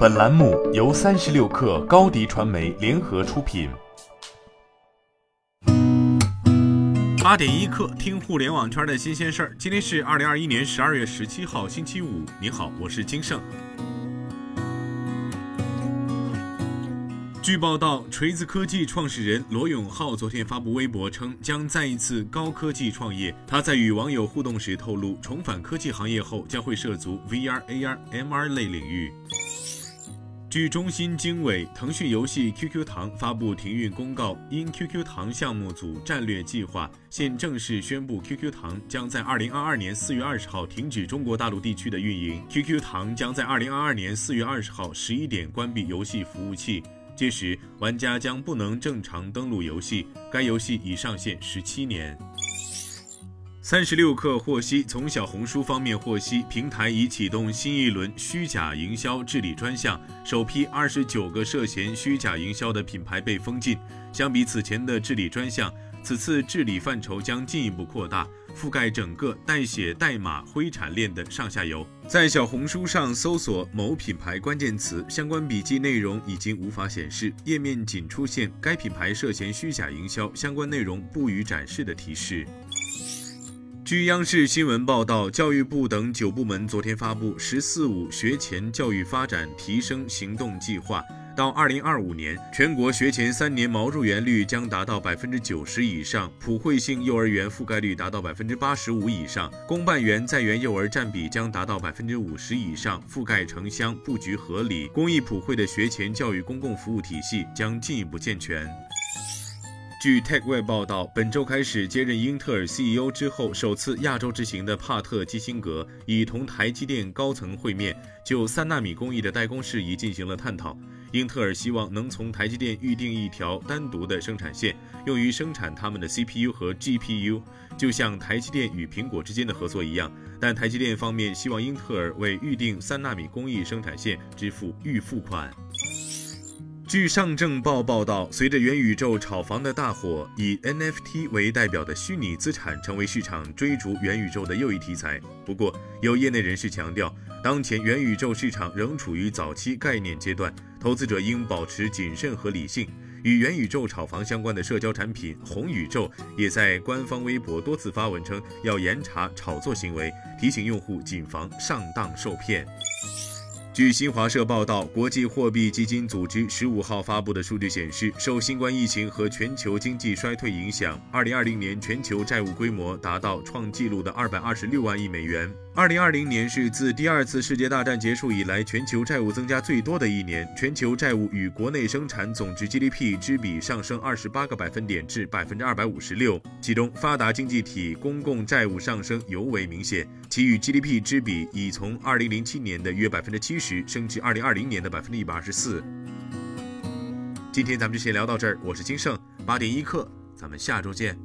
本栏目由三十六氪高低传媒联合出品。八点一刻，听互联网圈的新鲜事儿。今天是二零二一年十二月十七号，星期五。你好，我是金盛。据报道，锤子科技创始人罗永浩昨天发布微博称，将再一次高科技创业。他在与网友互动时透露，重返科技行业后将会涉足 VR、AR、MR 类领域。据中新经纬，腾讯游戏 QQ 糖发布停运公告，因 QQ 糖项目组战略计划，现正式宣布 QQ 糖将在二零二二年四月二十号停止中国大陆地区的运营。QQ 糖将在二零二二年四月二十号十一点关闭游戏服务器。届时，玩家将不能正常登录游戏。该游戏已上线十七年。三十六氪获悉，从小红书方面获悉，平台已启动新一轮虚假营销治理专项，首批二十九个涉嫌虚假营销的品牌被封禁。相比此前的治理专项，此次治理范畴将进一步扩大。覆盖整个代写代码灰产链的上下游。在小红书上搜索某品牌关键词，相关笔记内容已经无法显示，页面仅出现该品牌涉嫌虚假营销，相关内容不予展示的提示。据央视新闻报道，教育部等九部门昨天发布“十四五”学前教育发展提升行动计划。到二零二五年，全国学前三年毛入园率将达到百分之九十以上，普惠性幼儿园覆盖率达到百分之八十五以上，公办园在园幼儿占比将达到百分之五十以上，覆盖城乡布局合理，公益普惠的学前教育公共服务体系将进一步健全。据 TechWeb 报道，本周开始接任英特尔 CEO 之后，首次亚洲之行的帕特基辛格已同台积电高层会面，就三纳米工艺的代工事宜进行了探讨。英特尔希望能从台积电预定一条单独的生产线，用于生产他们的 CPU 和 GPU，就像台积电与苹果之间的合作一样。但台积电方面希望英特尔为预定三纳米工艺生产线支付预付款。据上证报报道，随着元宇宙炒房的大火，以 NFT 为代表的虚拟资产成为市场追逐元宇宙的又一题材。不过，有业内人士强调，当前元宇宙市场仍处于早期概念阶段，投资者应保持谨慎和理性。与元宇宙炒房相关的社交产品红宇宙也在官方微博多次发文称要严查炒作行为，提醒用户谨防上当受骗。据新华社报道，国际货币基金组织十五号发布的数据显示，受新冠疫情和全球经济衰退影响，二零二零年全球债务规模达到创纪录的二百二十六万亿美元。二零二零年是自第二次世界大战结束以来，全球债务增加最多的一年，全球债务与国内生产总值 GDP 之比上升二十八个百分点至百分之二百五十六，其中发达经济体公共债务上升尤为明显，其与 GDP 之比已从二零零七年的约百分之七十升至二零二零年的百分之一百二十四。今天咱们就先聊到这儿，我是金盛八点一刻，咱们下周见。